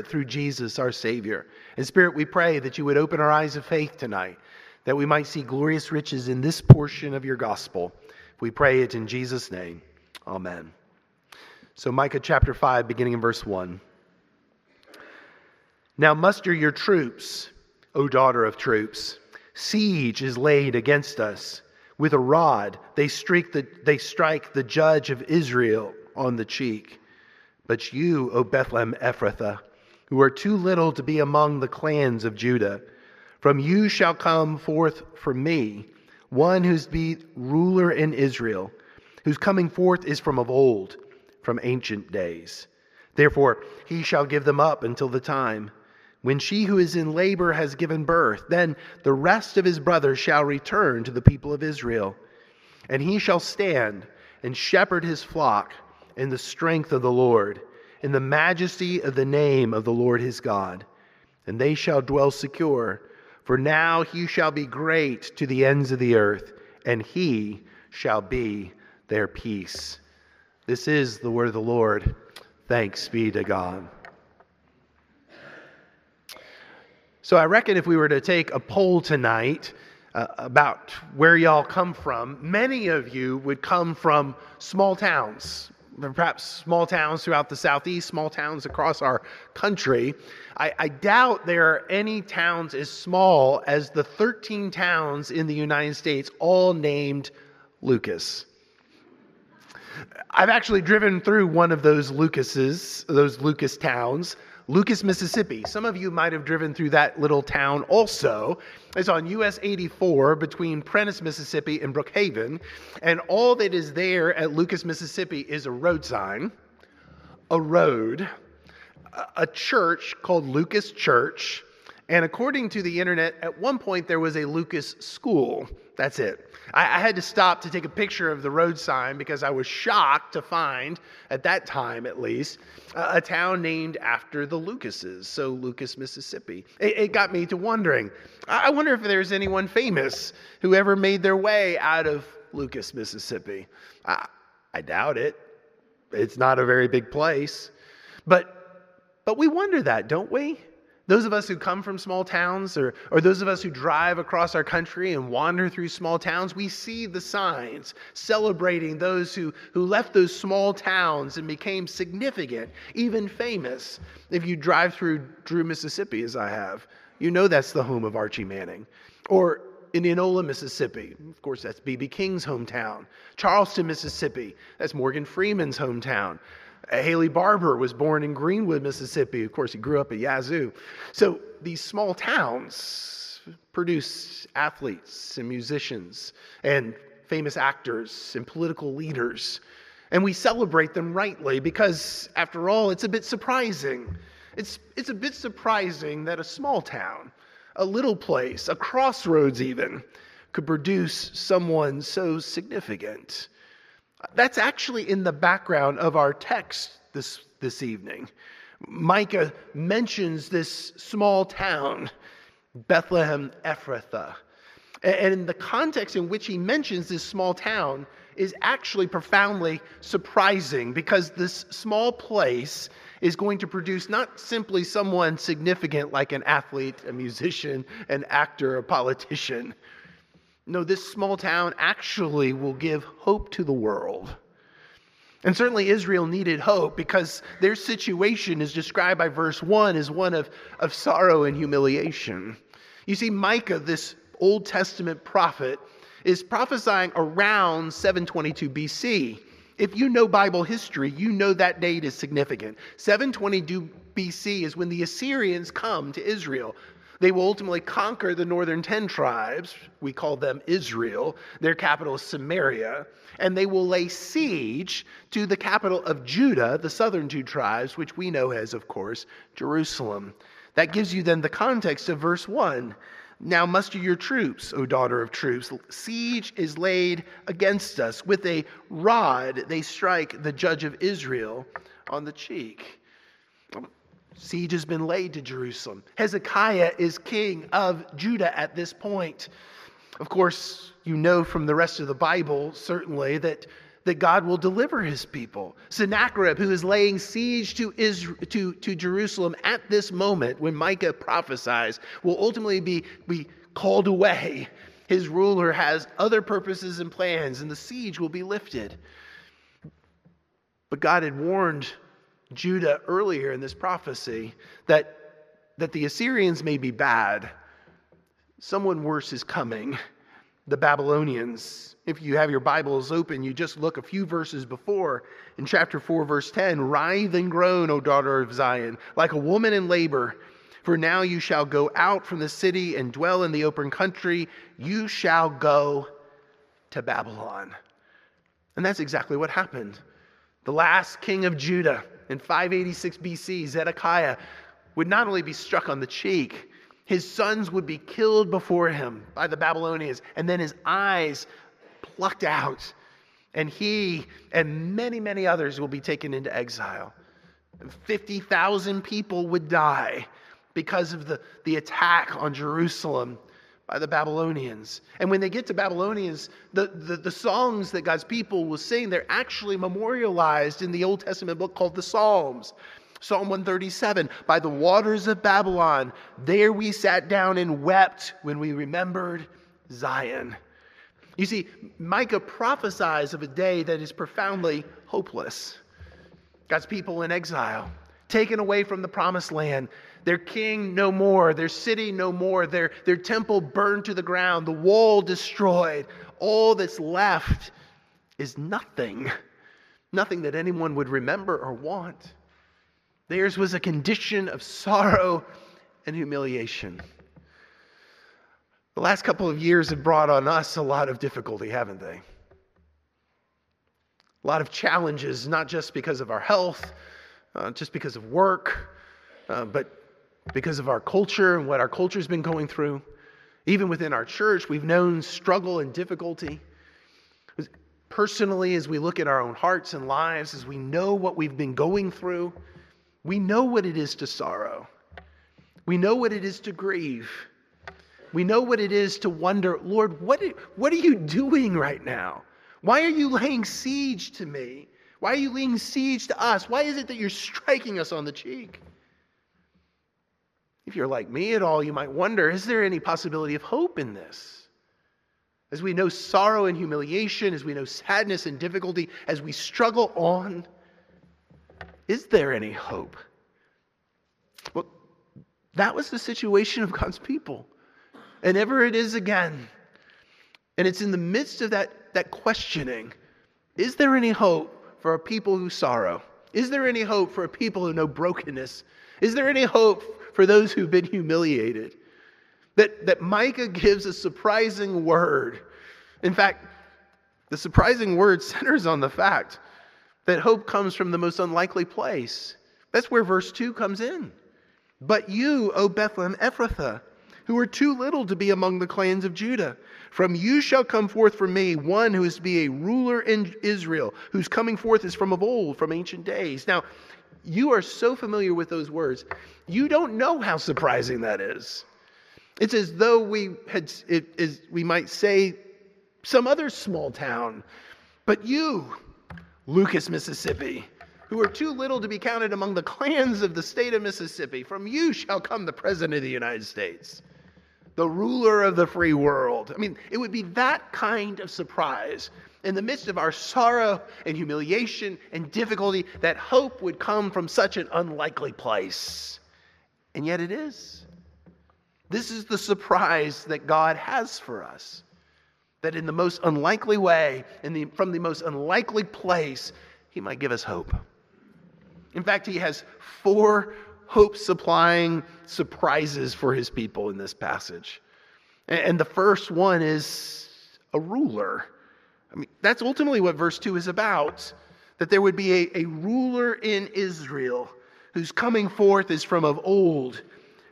Spirit through Jesus our Savior. And Spirit, we pray that you would open our eyes of faith tonight, that we might see glorious riches in this portion of your gospel. We pray it in Jesus' name. Amen. So, Micah chapter 5, beginning in verse 1. Now muster your troops, O daughter of troops. Siege is laid against us. With a rod they, the, they strike the judge of Israel on the cheek. But you, O Bethlehem Ephrathah, who are too little to be among the clans of Judah, from you shall come forth from me one who's be ruler in Israel, whose coming forth is from of old, from ancient days. Therefore he shall give them up until the time when she who is in labor has given birth, then the rest of his brothers shall return to the people of Israel. And he shall stand and shepherd his flock in the strength of the Lord, in the majesty of the name of the Lord his God. And they shall dwell secure, for now he shall be great to the ends of the earth, and he shall be their peace. This is the word of the Lord. Thanks be to God. So I reckon if we were to take a poll tonight uh, about where y'all come from, many of you would come from small towns, perhaps small towns throughout the southeast, small towns across our country. I, I doubt there are any towns as small as the 13 towns in the United States, all named Lucas. I've actually driven through one of those Lucases, those Lucas towns. Lucas, Mississippi. Some of you might have driven through that little town also. It's on US 84 between Prentiss, Mississippi and Brookhaven. And all that is there at Lucas, Mississippi is a road sign, a road, a church called Lucas Church. And according to the internet, at one point there was a Lucas school. That's it. I, I, had to stop to take a picture of the road sign because I was shocked to find, at that time at least, a, a town named after the Lucases, so Lucas, Mississippi. It, it got me to wondering I, I wonder if there's anyone famous who ever made their way out of Lucas, Mississippi. I, I doubt it. It's not a very big place. But, but we wonder that, don't we? Those of us who come from small towns, or, or those of us who drive across our country and wander through small towns, we see the signs celebrating those who, who left those small towns and became significant, even famous. If you drive through Drew, Mississippi, as I have, you know that's the home of Archie Manning. Or Indianola, Mississippi. Of course, that's B.B. King's hometown. Charleston, Mississippi. That's Morgan Freeman's hometown. Haley Barbour was born in Greenwood, Mississippi. Of course, he grew up at Yazoo. So these small towns produce athletes and musicians and famous actors and political leaders. And we celebrate them rightly because, after all, it's a bit surprising. It's, it's a bit surprising that a small town, a little place, a crossroads even, could produce someone so significant. That's actually in the background of our text this, this evening. Micah mentions this small town, Bethlehem Ephrathah. And the context in which he mentions this small town is actually profoundly surprising because this small place is going to produce not simply someone significant like an athlete, a musician, an actor, a politician, no, this small town actually will give hope to the world. And certainly Israel needed hope because their situation is described by verse 1 as one of, of sorrow and humiliation. You see, Micah, this Old Testament prophet, is prophesying around 722 BC. If you know Bible history, you know that date is significant. 722 BC is when the Assyrians come to Israel. They will ultimately conquer the northern 10 tribes. We call them Israel. Their capital is Samaria. And they will lay siege to the capital of Judah, the southern two tribes, which we know as, of course, Jerusalem. That gives you then the context of verse 1. Now muster your troops, O daughter of troops. Siege is laid against us. With a rod they strike the judge of Israel on the cheek. Siege has been laid to Jerusalem. Hezekiah is king of Judah at this point. Of course, you know from the rest of the Bible, certainly, that that God will deliver his people. Sennacherib, who is laying siege to, Israel, to, to Jerusalem at this moment when Micah prophesies, will ultimately be, be called away. His ruler has other purposes and plans, and the siege will be lifted. But God had warned Judah earlier in this prophecy that, that the Assyrians may be bad. Someone worse is coming the Babylonians. If you have your Bibles open, you just look a few verses before in chapter 4, verse 10 Writhe and groan, O daughter of Zion, like a woman in labor. For now you shall go out from the city and dwell in the open country. You shall go to Babylon. And that's exactly what happened. The last king of Judah in 586 BC, Zedekiah, would not only be struck on the cheek, his sons would be killed before him by the Babylonians, and then his eyes plucked out. And he and many, many others will be taken into exile. 50,000 people would die because of the, the attack on Jerusalem by the Babylonians. And when they get to Babylonians, the, the, the, songs that God's people will sing, they're actually memorialized in the Old Testament book called the Psalms. Psalm 137 By the waters of Babylon, there we sat down and wept when we remembered Zion. You see, Micah prophesies of a day that is profoundly hopeless. God's people in exile, taken away from the promised land, their king no more, their city no more, their, their temple burned to the ground, the wall destroyed. All that's left is nothing, nothing that anyone would remember or want. Theirs was a condition of sorrow and humiliation. The last couple of years have brought on us a lot of difficulty, haven't they? A lot of challenges, not just because of our health, uh, just because of work, uh, but because of our culture and what our culture's been going through. Even within our church, we've known struggle and difficulty. Personally, as we look at our own hearts and lives, as we know what we've been going through, we know what it is to sorrow. We know what it is to grieve. We know what it is to wonder, Lord, what, what are you doing right now? Why are you laying siege to me? Why are you laying siege to us? Why is it that you're striking us on the cheek? If you're like me at all, you might wonder is there any possibility of hope in this? As we know sorrow and humiliation, as we know sadness and difficulty, as we struggle on, is there any hope? Well, that was the situation of God's people. And ever it is again. And it's in the midst of that, that questioning is there any hope for a people who sorrow? Is there any hope for a people who know brokenness? Is there any hope for those who've been humiliated? That, that Micah gives a surprising word. In fact, the surprising word centers on the fact that hope comes from the most unlikely place. That's where verse 2 comes in. But you, O Bethlehem Ephrathah, who are too little to be among the clans of Judah, from you shall come forth for me one who is to be a ruler in Israel, whose coming forth is from of old, from ancient days. Now, you are so familiar with those words, you don't know how surprising that is. It's as though we had, it is, we might say, some other small town, but you, Lucas, Mississippi, who are too little to be counted among the clans of the state of Mississippi. From you shall come the President of the United States, the ruler of the free world. I mean, it would be that kind of surprise in the midst of our sorrow and humiliation and difficulty that hope would come from such an unlikely place. And yet it is. This is the surprise that God has for us that in the most unlikely way, in the, from the most unlikely place, he might give us hope. In fact, he has four hope supplying surprises for his people in this passage. And the first one is a ruler. I mean, that's ultimately what verse 2 is about that there would be a, a ruler in Israel whose coming forth is from of old,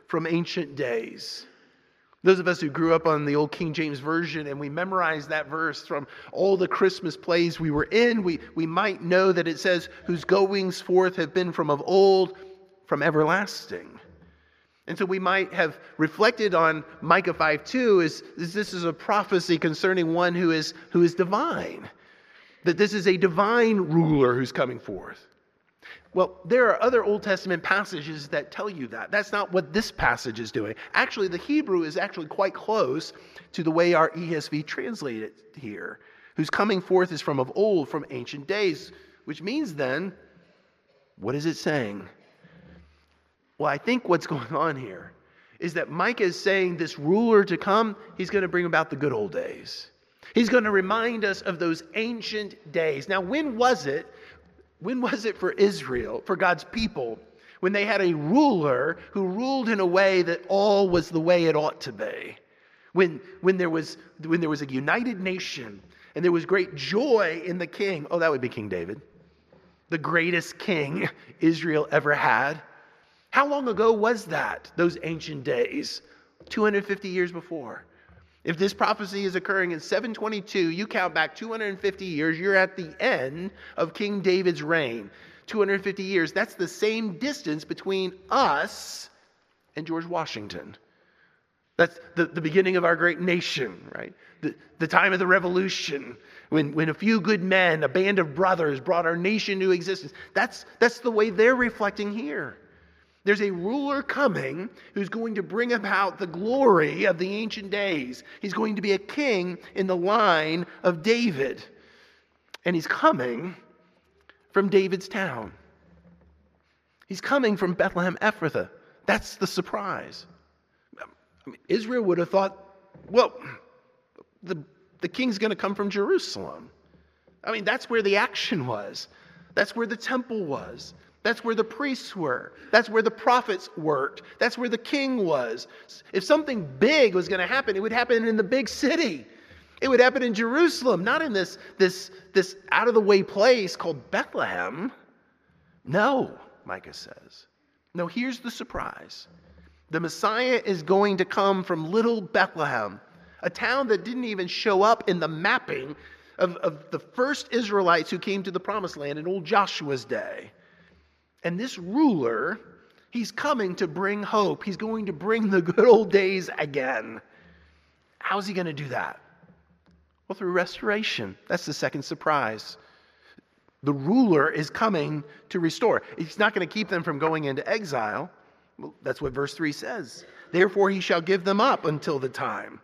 from ancient days. Those of us who grew up on the old King James Version and we memorized that verse from all the Christmas plays we were in, we, we might know that it says, Whose goings forth have been from of old, from everlasting. And so we might have reflected on Micah 5 2 as, as this is a prophecy concerning one who is, who is divine. that this is a divine ruler who's coming forth. Well, there are other Old Testament passages that tell you that. That's not what this passage is doing. Actually, the Hebrew is actually quite close to the way our ESV translated here. Whose coming forth is from of old, from ancient days, which means then, what is it saying? Well, I think what's going on here is that Micah is saying this ruler to come, he's going to bring about the good old days. He's going to remind us of those ancient days. Now, when was it? When was it for Israel, for God's people, when they had a ruler who ruled in a way that all was the way it ought to be? When, when, there, was, when there was a united nation and there was great joy in the king. Oh, that would be King David, the greatest king Israel ever had. How long ago was that, those ancient days? 250 years before. If this prophecy is occurring in 722, you count back 250 years, you're at the end of King David's reign. 250 years, that's the same distance between us and George Washington. That's the, the beginning of our great nation, right? The, the time of the revolution, when, when a few good men, a band of brothers, brought our nation to existence. That's, that's the way they're reflecting here. There's a ruler coming who's going to bring about the glory of the ancient days. He's going to be a king in the line of David. And he's coming from David's town. He's coming from Bethlehem Ephrathah. That's the surprise. Israel would have thought, well, the, the king's going to come from Jerusalem. I mean, that's where the action was, that's where the temple was. That's where the priests were. That's where the prophets worked. That's where the king was. If something big was going to happen, it would happen in the big city. It would happen in Jerusalem, not in this, this, this out of the way place called Bethlehem. No, Micah says. No, here's the surprise the Messiah is going to come from little Bethlehem, a town that didn't even show up in the mapping of, of the first Israelites who came to the promised land in old Joshua's day. And this ruler, he's coming to bring hope. He's going to bring the good old days again. How's he going to do that? Well, through restoration. That's the second surprise. The ruler is coming to restore. He's not going to keep them from going into exile. Well, that's what verse 3 says. Therefore, he shall give them up until the time.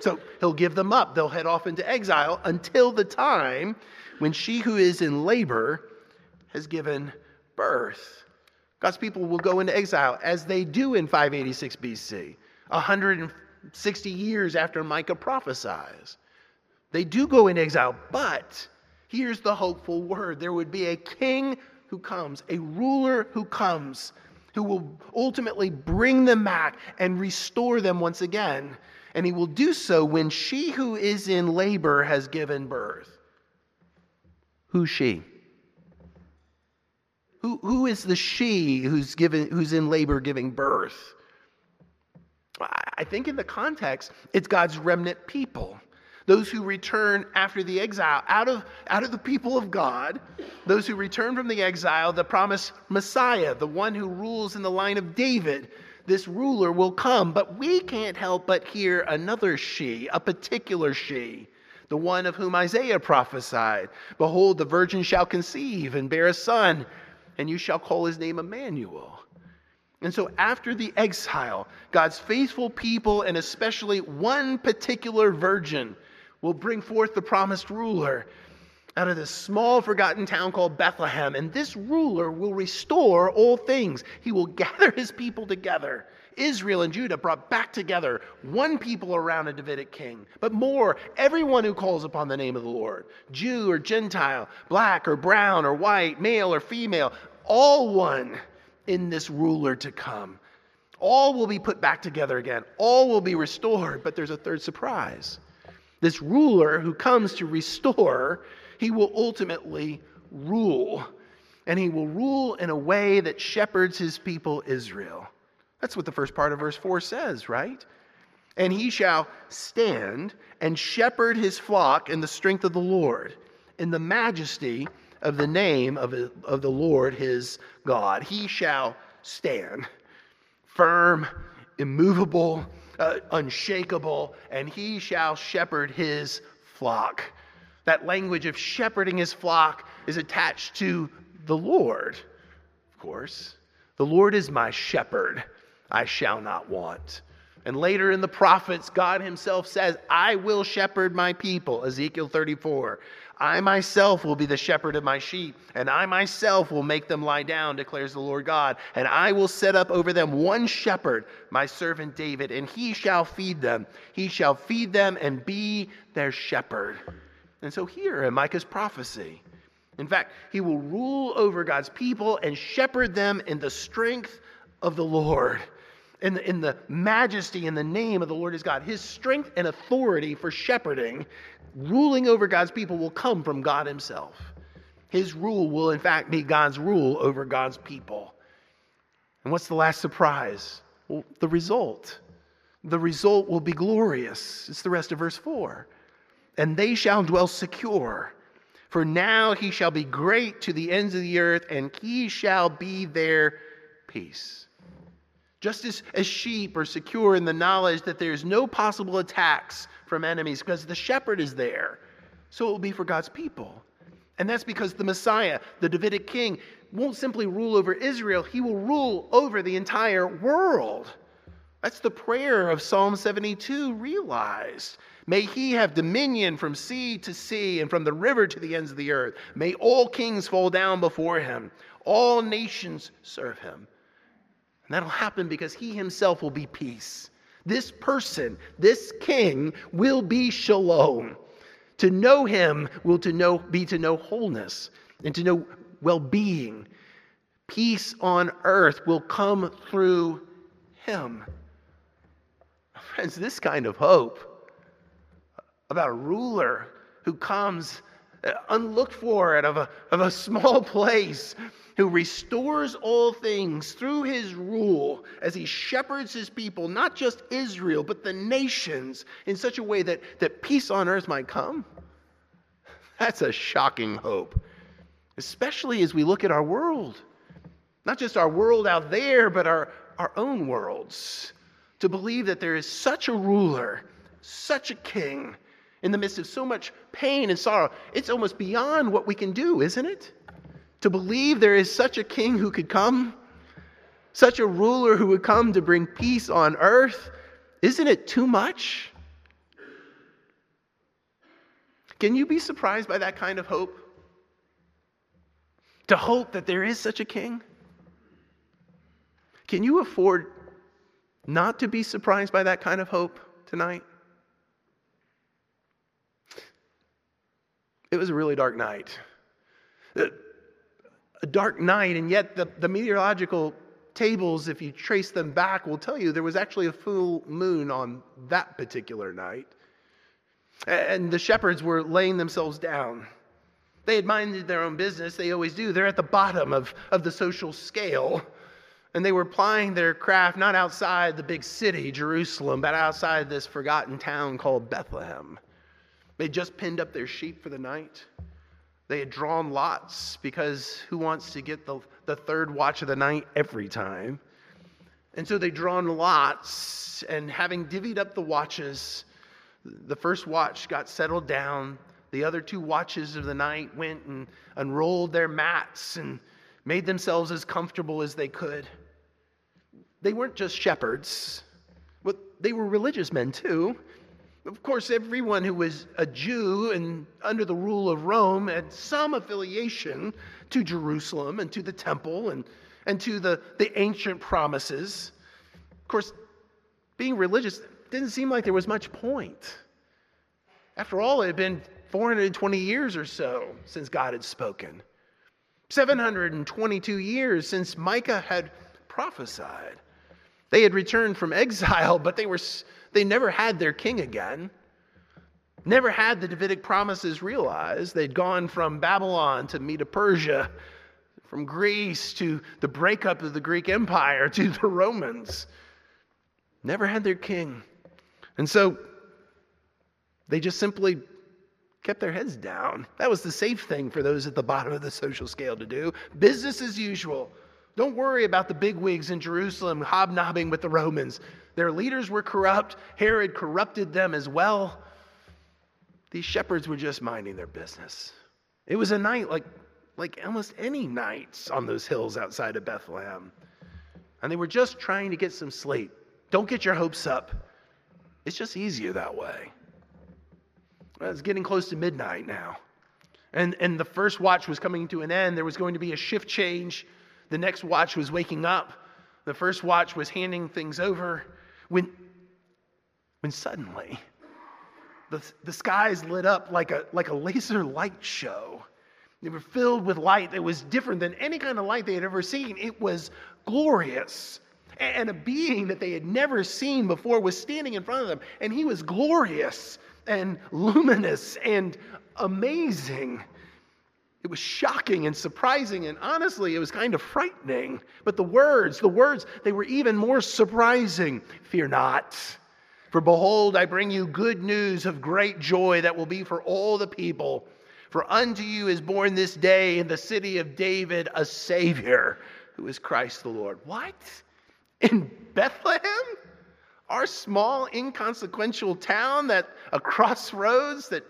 So he'll give them up. They'll head off into exile until the time when she who is in labor has given birth. God's people will go into exile as they do in 586 BC, 160 years after Micah prophesies. They do go into exile, but here's the hopeful word there would be a king who comes, a ruler who comes, who will ultimately bring them back and restore them once again. And he will do so when she who is in labor has given birth. Who's she? Who, who is the she who's, given, who's in labor giving birth? I think in the context, it's God's remnant people. Those who return after the exile, out of, out of the people of God, those who return from the exile, the promised Messiah, the one who rules in the line of David, this ruler will come. But we can't help but hear another she, a particular she, the one of whom Isaiah prophesied. Behold, the virgin shall conceive and bear a son and you shall call his name Emmanuel. And so, after the exile, God's faithful people, and especially one particular virgin, will bring forth the promised ruler out of this small, forgotten town called Bethlehem. And this ruler will restore all things. He will gather his people together. Israel and Judah brought back together, one people around a Davidic king, but more, everyone who calls upon the name of the Lord, Jew or Gentile, black or brown or white, male or female, all one in this ruler to come. All will be put back together again. All will be restored. But there's a third surprise. This ruler who comes to restore, he will ultimately rule. And he will rule in a way that shepherds his people Israel. That's what the first part of verse 4 says, right? And he shall stand and shepherd his flock in the strength of the Lord, in the majesty of the name of, of the Lord his God. He shall stand firm, immovable, uh, unshakable, and he shall shepherd his flock. That language of shepherding his flock is attached to the Lord, of course. The Lord is my shepherd, I shall not want. And later in the prophets, God himself says, I will shepherd my people, Ezekiel 34. I myself will be the shepherd of my sheep, and I myself will make them lie down, declares the Lord God. And I will set up over them one shepherd, my servant David, and he shall feed them. He shall feed them and be their shepherd. And so here in Micah's prophecy, in fact, he will rule over God's people and shepherd them in the strength of the Lord in the, in the majesty and the name of the Lord his God. His strength and authority for shepherding, ruling over God's people, will come from God himself. His rule will, in fact, be God's rule over God's people. And what's the last surprise? Well, the result. The result will be glorious. It's the rest of verse 4. And they shall dwell secure. For now he shall be great to the ends of the earth, and he shall be their peace. Just as, as sheep are secure in the knowledge that there's no possible attacks from enemies because the shepherd is there, so it will be for God's people. And that's because the Messiah, the Davidic king, won't simply rule over Israel, he will rule over the entire world. That's the prayer of Psalm 72 realized. May he have dominion from sea to sea and from the river to the ends of the earth. May all kings fall down before him, all nations serve him. And that'll happen because he himself will be peace. This person, this king, will be shalom. To know him will to know, be to know wholeness and to know well being. Peace on earth will come through him. Friends, this kind of hope about a ruler who comes uh, unlooked for out of a, of a small place who restores all things through his rule as he shepherds his people, not just Israel, but the nations, in such a way that, that peace on earth might come. That's a shocking hope, especially as we look at our world. Not just our world out there, but our, our own worlds. To believe that there is such a ruler, such a king, in the midst of so much pain and sorrow, it's almost beyond what we can do, isn't it? To believe there is such a king who could come, such a ruler who would come to bring peace on earth, isn't it too much? Can you be surprised by that kind of hope? To hope that there is such a king? Can you afford not to be surprised by that kind of hope tonight? It was a really dark night a dark night, and yet the, the meteorological tables, if you trace them back, will tell you there was actually a full moon on that particular night. And the shepherds were laying themselves down. They had minded their own business, they always do. They're at the bottom of, of the social scale. And they were plying their craft not outside the big city, Jerusalem, but outside this forgotten town called Bethlehem. They just pinned up their sheep for the night. They had drawn lots because who wants to get the, the third watch of the night every time? And so they drawn lots, and having divvied up the watches, the first watch got settled down. The other two watches of the night went and unrolled their mats and made themselves as comfortable as they could. They weren't just shepherds, but they were religious men too. Of course, everyone who was a Jew and under the rule of Rome had some affiliation to Jerusalem and to the temple and, and to the, the ancient promises. Of course, being religious didn't seem like there was much point. After all, it had been 420 years or so since God had spoken, 722 years since Micah had prophesied. They had returned from exile, but they were they never had their king again, never had the Davidic promises realized. They'd gone from Babylon to Medo Persia, from Greece to the breakup of the Greek Empire to the Romans. Never had their king. And so they just simply kept their heads down. That was the safe thing for those at the bottom of the social scale to do. Business as usual. Don't worry about the bigwigs in Jerusalem hobnobbing with the Romans. Their leaders were corrupt. Herod corrupted them as well. these shepherds were just minding their business. It was a night like, like almost any nights on those hills outside of Bethlehem. And they were just trying to get some sleep. Don't get your hopes up. It's just easier that way. It's getting close to midnight now. And, and the first watch was coming to an end. There was going to be a shift change. The next watch was waking up. The first watch was handing things over. When, when suddenly, the, the skies lit up like a, like a laser light show. They were filled with light that was different than any kind of light they had ever seen. It was glorious. And a being that they had never seen before was standing in front of them, and he was glorious and luminous and amazing. It was shocking and surprising, and honestly, it was kind of frightening. But the words, the words, they were even more surprising. Fear not. For behold, I bring you good news of great joy that will be for all the people. For unto you is born this day in the city of David a Savior, who is Christ the Lord. What? In Bethlehem? Our small, inconsequential town that a crossroads that, that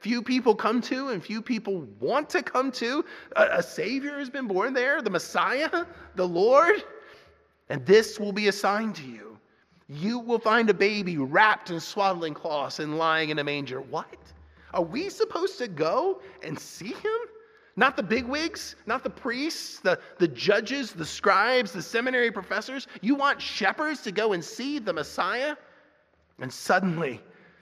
few people come to and few people want to come to. A, a Savior has been born there, the Messiah, the Lord. And this will be a sign to you. You will find a baby wrapped in swaddling cloths and lying in a manger. What? Are we supposed to go and see him? Not the bigwigs, not the priests, the, the judges, the scribes, the seminary professors. You want shepherds to go and see the Messiah? And suddenly,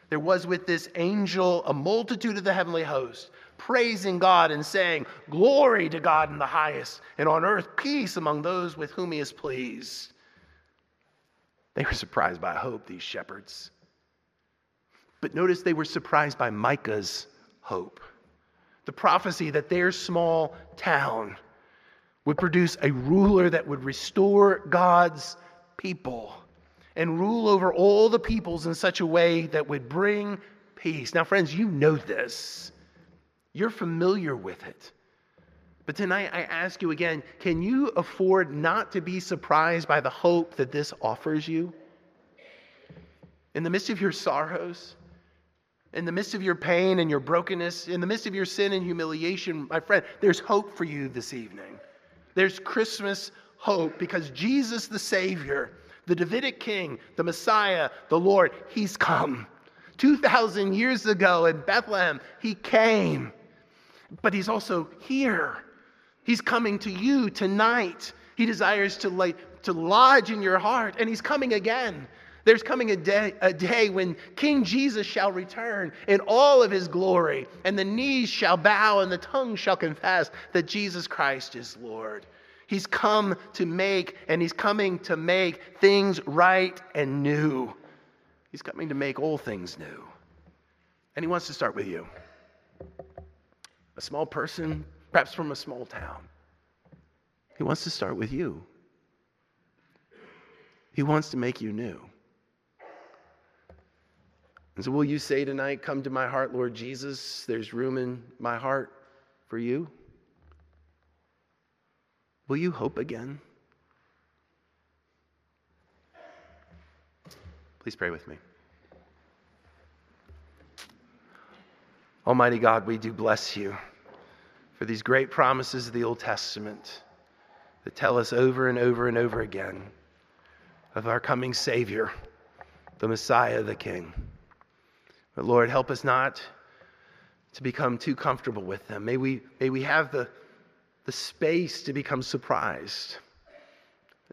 there was with this angel a multitude of the heavenly host, praising God and saying, Glory to God in the highest, and on earth peace among those with whom he is pleased. They were surprised by hope, these shepherds. But notice they were surprised by Micah's hope the prophecy that their small town would produce a ruler that would restore God's people and rule over all the peoples in such a way that would bring peace. Now, friends, you know this, you're familiar with it. But tonight I ask you again can you afford not to be surprised by the hope that this offers you? In the midst of your sorrows, in the midst of your pain and your brokenness, in the midst of your sin and humiliation, my friend, there's hope for you this evening. There's Christmas hope because Jesus, the Savior, the Davidic King, the Messiah, the Lord, He's come. 2,000 years ago in Bethlehem, He came. But He's also here. He's coming to you tonight. He desires to, like, to lodge in your heart, and He's coming again. There's coming a day, a day when King Jesus shall return in all of his glory, and the knees shall bow and the tongue shall confess that Jesus Christ is Lord. He's come to make, and he's coming to make things right and new. He's coming to make all things new. And he wants to start with you. A small person, perhaps from a small town. He wants to start with you. He wants to make you new. And so, will you say tonight, Come to my heart, Lord Jesus? There's room in my heart for you. Will you hope again? Please pray with me. Almighty God, we do bless you for these great promises of the Old Testament that tell us over and over and over again of our coming Savior, the Messiah, the King. But Lord, help us not to become too comfortable with them. May we, may we have the, the space to become surprised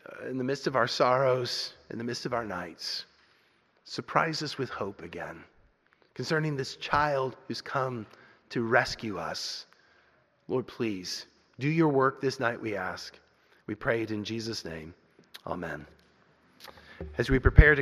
uh, in the midst of our sorrows, in the midst of our nights. Surprise us with hope again concerning this child who's come to rescue us. Lord, please do your work this night, we ask. We pray it in Jesus' name. Amen. As we prepare to